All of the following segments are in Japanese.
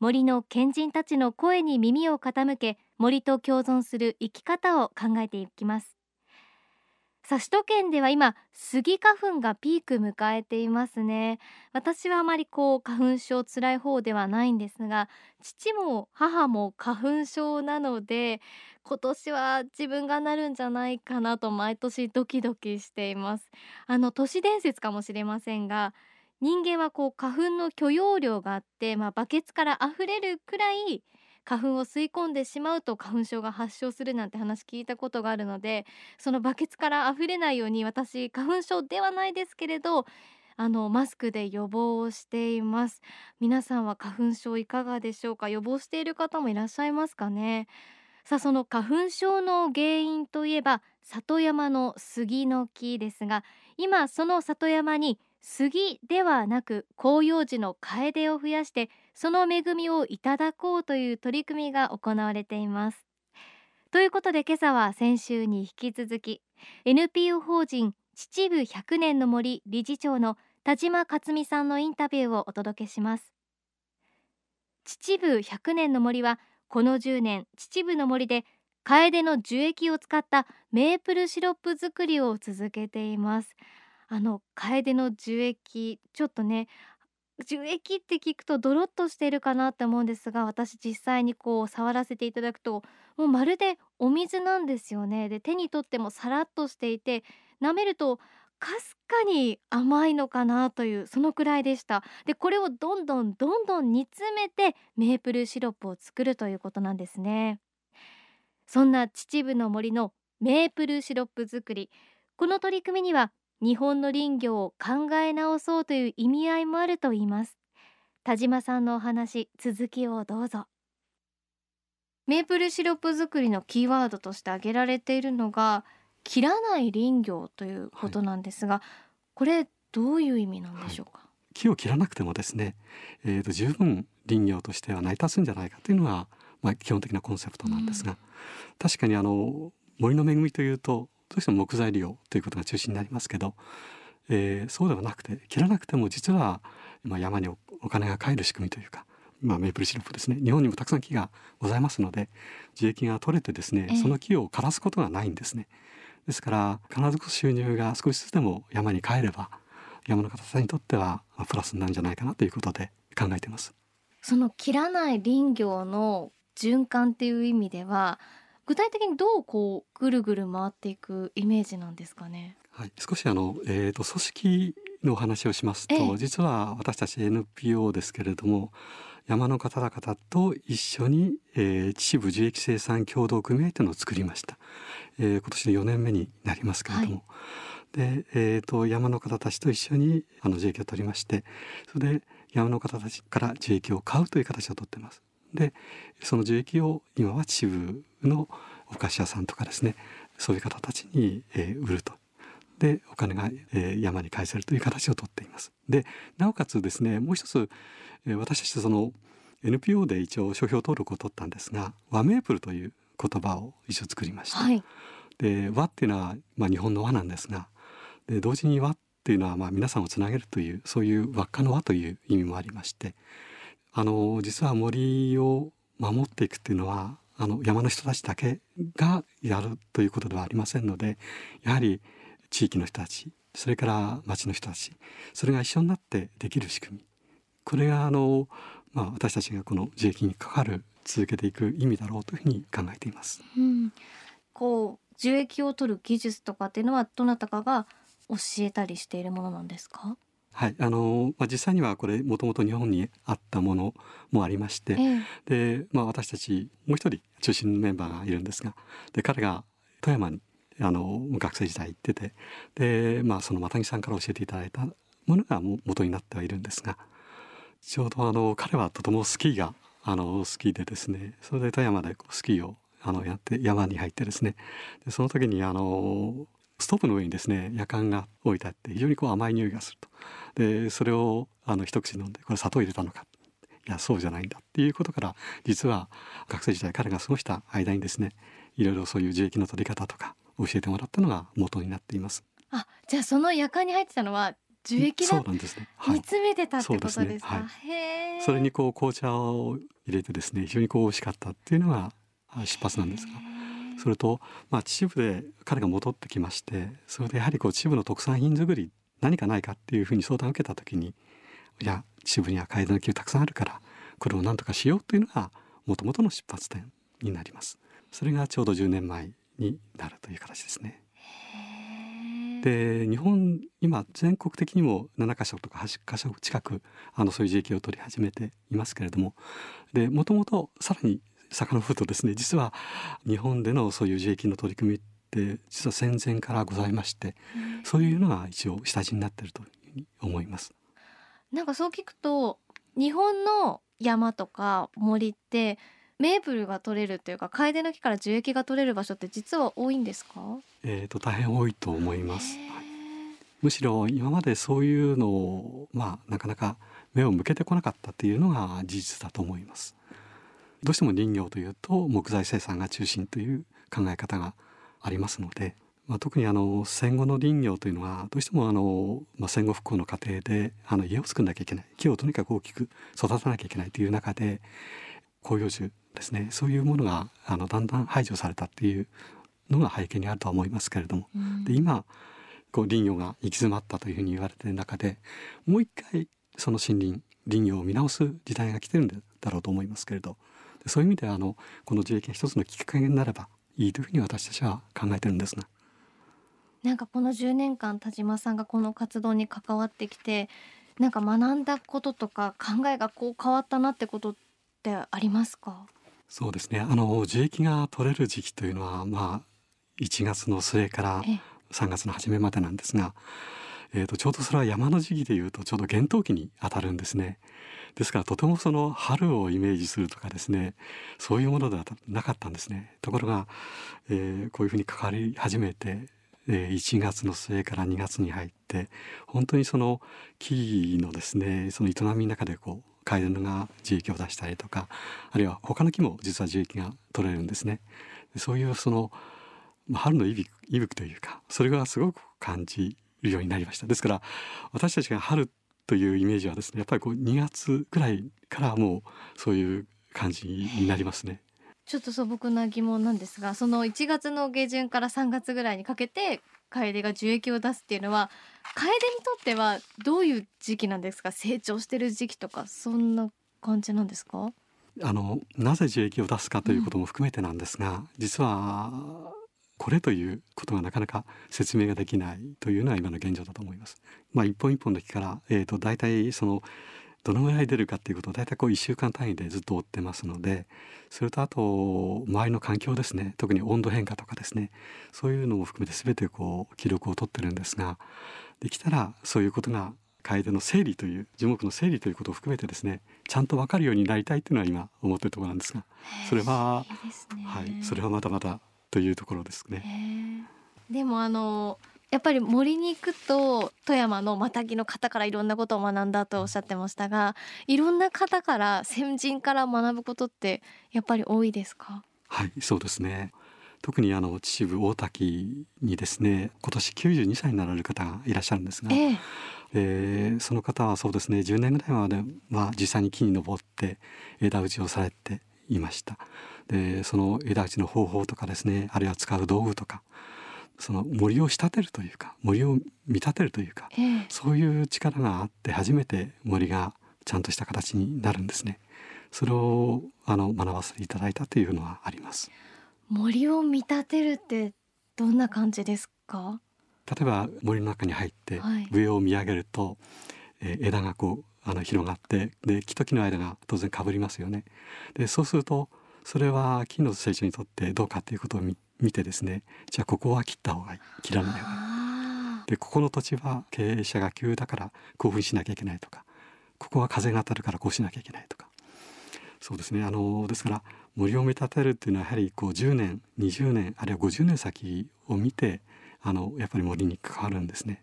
森の賢人たちの声に耳を傾け森と共存する生き方を考えていきます。さあ首都圏では今スギ花粉がピーク迎えていますね。私はあまりこう花粉症つらい方ではないんですが父も母も花粉症なので今年は自分がなるんじゃないかなと毎年ドキドキしています。あの都市伝説かもしれませんが人間はこう花粉の許容量があって、まあ、バケツから溢れるくらい花粉を吸い込んでしまうと花粉症が発症するなんて話聞いたことがあるのでそのバケツから溢れないように私花粉症ではないですけれどあのマスクで予防をしています。皆さんは花粉症いかがでしょうか？予防している方もいらっしゃいますかね？さあその花粉症の原因といえば里山の杉の木ですが今その里山に杉ではなく広葉樹のカエデを増やしてその恵みをいただこうという取り組みが行われています。ということで今朝は先週に引き続き NPO 法人秩父100年の森理事長の田島克美さんのインタビューをお届けします。秩父100年の森はこの10年秩父の森でカエデの樹液を使ったメープルシロップ作りを続けています。あのカエデの樹液ちょっとね樹液って聞くとドロッとしているかなって思うんですが私実際にこう触らせていただくともうまるでお水なんですよね。で手にとってもさらっとしていて舐めるとかすかに甘いのかなというそのくらいでした。でこれをどんどんどんどん煮詰めてメープルシロップを作るということなんですね。そんな秩父の森のメープルシロップ作りこの取り組みには日本の林業を考え直そうという意味合いもあると言います。田島さんのお話続きをどうぞ。メープルシロップ作りのキーワードとして挙げられているのが切らない林業ということなんですが、はい、これどういう意味なんでしょうか、はい、木を切らなくてもですね、えーと、十分林業としては成り立つんじゃないかというのが、まあ、基本的なコンセプトなんですが、うん、確かにあの森の恵みというとどうしても木材利用ということが中心になりますけど、えー、そうではなくて切らなくても実は今山にお金が返る仕組みというか、まあ、メープルシロップですね日本にもたくさん木がございますので樹液が取れてですねその木を枯らすことがないんですね。ですから必ず収入が少しずつでも山に帰れば山の方さんにとってはプラスになるんじゃないかなということで考えています。その切らない林業の循環っていう意味では具体的にどうこうぐるぐる回っていくイメージなんですかね？はい、少しあの、えーと、組織のお話をしますと、ええ、実は私たち NPO ですけれども山の方々と一緒に、えー、秩父樹液生産協同組合というのを作りました、えー、今年で4年目になりますけれども、はい、で、えーと、山の方たちと一緒にあの樹液を取りましてそれで山の方たちから樹液を買うという形をとってます。でその樹液を今は秩父のお菓子屋さんとかですねそういう方たちに、えー、売ると。でお金が、えー、山に返せるという形をとっています。でなおかつですねもう一つ、えー、私たちその NPO で一応商標登録を取ったんですが和メープルという言葉を一応作りました。はい、で和っていうのは、まあ、日本の和なんですがで同時に和っていうのは、まあ、皆さんをつなげるというそういう輪っかの和という意味もありましてあの実は森を守っていくっていうのはあの山の人たちだけがやるということではありませんのでやはり地域の人たちそれから町の人たちそれが一緒になってできる仕組み。これがあの、まあ、私たちがこの樹液にかかる続けていく意味だろうというふうに考えています。うん、こう樹液を取る技術とかっていうのはどなたかが教えたりしているものなんですか？はい。あのまあ、実際にはこれもともと日本にあったものもありまして、ええ、で、まあ、私たちもう一人中心メンバーがいるんですがで彼が富山にあの学生時代行っててで、まあ、そのマタギさんから教えていただいたものが元になってはいるんですがちょうどあの彼はとてもスキーがあのスキーでですねそれで富山でスキーをあのやって山に入ってですねでその時にあのストーブの上にですね夜間が置いてあって非常にこう甘い匂いがすると。でそれをあの一口飲んでこれ砂糖入れたのか。いやそうじゃないんだっていうことから実は学生時代彼が過ごした間にですねいろいろそういう樹液の取り方とか教えてもらったのが元になっています。あじゃあその夜間に入ってたのは樹液だそうなんですね、はい。煮、詰めてたってことですか？ね。はへえ。それにこう紅茶を入れてですね非常にこう美味しかったっていうのがあ出発なんですがそれと、まあ、秩父で彼が戻ってきましてそれでやはりこう秩父の特産品作り何かないかっていうふうに相談を受けた時にいや秩父には楓の木たくさんあるからこれを何とかしようというのがもともとの出発点になります。それがちょうど10年前になるという形ですね。で日本今全国的にも7カ所とか8カ所近くあのそういう樹液を取り始めていますけれどもでもともとさらに遡るとですね実は日本でのそういう樹液の取り組みって実は戦前からございましてそういうのが一応下地になっていると思います。なんかそう聞くと日本の山とか森ってメープルが取れるというか楓の木から樹液が取れる場所って実は多いんですか？えー、と大変多いと思います。むしろ今までそういうのをまあなかなか目を向けてこなかったっていうのが事実だと思います。どうしても林業というと木材生産が中心という考え方がありますので、まあ、特にあの戦後の林業というのはどうしてもあの、まあ、戦後復興の過程であの家を作んなきゃいけない木をとにかく大きく育てなきゃいけないという中で広葉樹ですねそういうものがあのだんだん排除されたっていうのが背景にあるとは思いますけれども。うん。で今こう林業が行き詰まったというふうに言われている中でもう一回その森林林業を見直す時代が来てるんだろうと思いますけれど。でそういう意味ではあのこの樹液が一つのきっかけになればいいというふうに私たちは考えてるんですがなんかこの10年間田島さんがこの活動に関わってきてなんか学んだこととか考えがこう変わったなってことってありますか？そうですね。あの樹液が取れる時期というのはまあ1月の末からえ3月の初めまでなんですが、ええー、とちょうどそれは山の時期でいうとちょうど厳冬期にあたるんですね。ですからとてもその春をイメージするとかですねそういうものではなかったんですね。ところが、えーこういうふうに関わり始めて、えー1月の末から2月に入って本当にその木々のですねその営みの中でこうカエルが樹液を出したりとかあるいは他の木も実は樹液が取れるんですね。そういうその春の息吹息吹というかそれがすごく感じるようになりました。ですから私たちが春というイメージはですねやっぱりこう2月ぐらいからもうそういう感じになりますね。ちょっと素朴な疑問なんですがその1月の下旬から3月ぐらいにかけて楓が樹液を出すっていうのは楓にとってはどういう時期なんですか？成長してる時期とかそんな感じなんですか？あのなぜ樹液を出すかということも含めてなんですが、実はこれということがなかなか説明ができないというのは今の現状だと思います。まあ、一本一本の木から、えー、と大体そのどのぐらい出るかっていうことを大体こう1週間単位でずっと追ってますのでそれとあと周りの環境ですね。特に温度変化とかですね。そういうのも含めて全てこう記録を取ってるんですができたらそういうことが楓の整理という樹木の整理ということを含めてですねちゃんと分かるようになりたいというのは今思ってるところなんですが、それはね。はい、それはまだまだというところですね。でもあのやっぱり森に行くと富山のマタギの方からいろんなことを学んだとおっしゃってましたがいろんな方から先人から学ぶことってやっぱり多いですか？はい、そうですね。特にあの秩父大滝にですね今年92歳になられる方がいらっしゃるんですが、えええーその方はそうですね10年ぐらいまでは実際に木に登って枝打ちをされていました。でその枝打ちの方法とかですねあるいは使う道具とかその森を仕立てるというか森を見立てるというかええ。そういう力があって初めて森がちゃんとした形になるんですね。それをあの学ばせていただいたというのはあります。森を見立てるってどんな感じですか？例えば森の中に入ってはい。上を見上げると、えー枝がこうあの広がってで木と木の間が当然かぶりますよね。でそうするとそれは木の成長にとってどうかということを見見てですねじゃあここは切った方がいい切らない方がいい。あでここの土地は経営者が急だからこういうふうにしなきゃいけないとかここは風が当たるからこうしなきゃいけないとかそうですねあのですから森を見立てるっていうのはやはりこう10年20年あるいは50年先を見てあのやっぱり森に関わるんですね。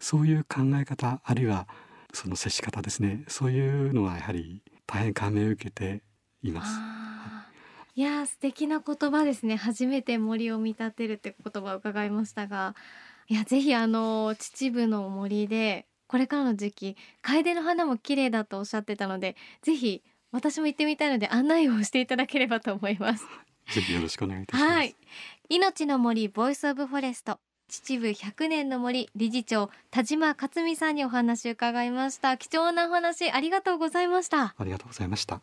そういう考え方あるいはその接し方ですね。そういうのはやはり大変感銘を受けています。いや素敵な言葉ですね。初めて森を見立てるって言葉を伺いましたが。いやぜひあの秩父の森でこれからの時期楓の花も綺麗だとおっしゃってたのでぜひ私も行ってみたいので案内をしていただければと思います。ぜひよろしくお願いいたします、はい、命の森 Voice of Forest 秩父100年の森理事長田島克美さんにお話を伺いました。貴重なお話ありがとうございました。ありがとうございました。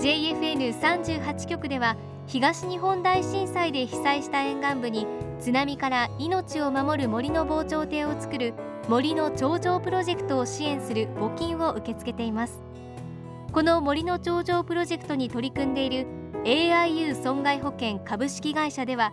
JFN38 局では東日本大震災で被災した沿岸部に津波から命を守る森の防潮堤を作る森の頂上プロジェクトを支援する募金を受け付けています。この森の頂上プロジェクトに取り組んでいる AIU 損害保険株式会社では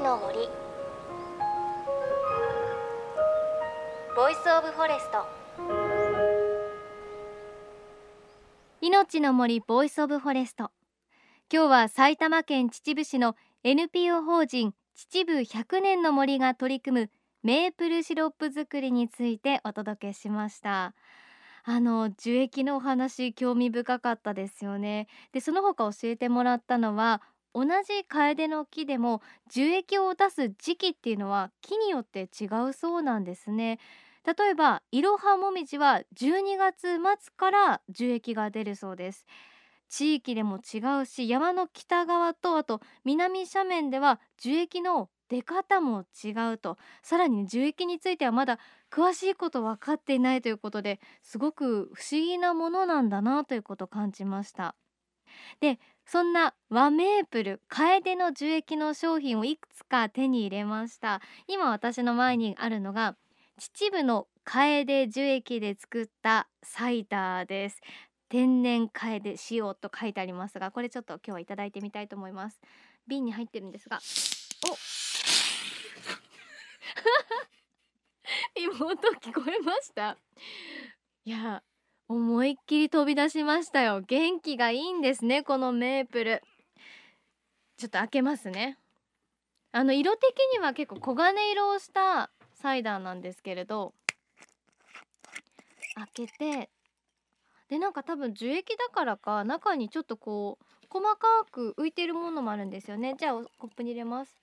の森。 Voice of Forest。命の森 Voice of Forest。今日は埼玉県秩父市の NPO 法人秩父100年の森が取り組むメープルシロップ作りについてお届けしました。あの樹液のお話興味深かったですよね。でその他教えてもらったのは同じカエデの木でも樹液を出す時期っていうのは木によって違うそうなんですね。例えばイロハモミジは12月末から樹液が出るそうです。地域でも違うし山の北側とあと南斜面では樹液の出方も違うと。さらに樹液についてはまだ詳しいこと分かっていないということですごく不思議なものなんだなということを感じました。でそんな和メープル楓の樹液の商品をいくつか手に入れました。今私の前にあるのが秩父の楓樹液で作ったサイダーです。天然楓塩と書いてありますがこれちょっと今日はいただいてみたいと思います。瓶に入ってるんですが。お 妹聞こえました？いや思いっきり飛び出しましたよ。元気がいいんですねこのメープル。ちょっと開けますね。あの色的には結構黄金色をしたサイダーなんですけれど開けてでなんか多分樹液だからか中にちょっとこう細かく浮いてるものもあるんですよね。じゃあコップに入れます。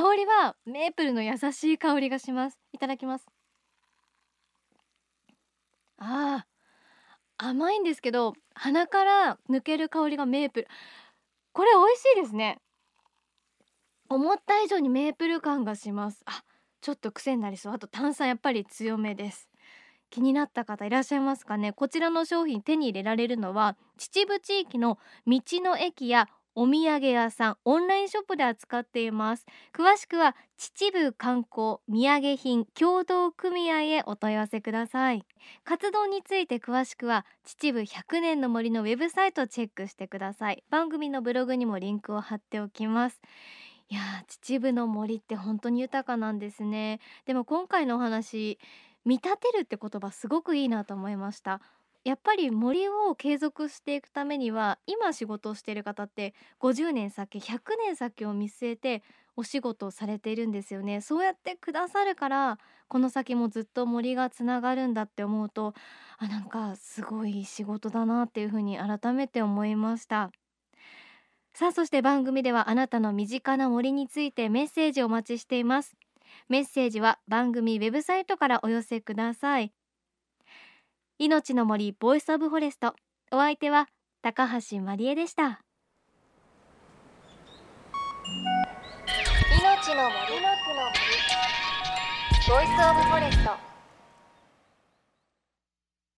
香りはメープルの優しい香りがします。いただきます。あー甘いんですけど鼻から抜ける香りがメープル。これ美味しいですね。思った以上にメープル感がします。あちょっと癖になりそう。あと炭酸やっぱり強めです。気になった方いらっしゃいますかね。こちらの商品手に入れられるのは秩父地域の道の駅やお土産屋さんオンラインショップで扱っています。詳しくは秩父観光土産品協同組合へお問い合わせください。活動について詳しくは秩父100年の森のウェブサイトをチェックしてください。番組のブログにもリンクを貼っておきます。いや秩父の森って本当に豊かなんですね。でも今回のお話見立てるって言葉すごくいいなと思いました。やっぱり森を継続していくためには今仕事をしている方って50年先100年先を見据えてお仕事をされているんですよね。そうやってくださるからこの先もずっと森がつながるんだって思うとあなんかすごい仕事だなっていうふうに改めて思いました。さあそして番組ではあなたの身近な森についてメッセージをお待ちしています。メッセージは番組ウェブサイトからお寄せください。命の森 Voice of Forest。お相手は高橋まりえでした。命の森の森。 Voice of Forest。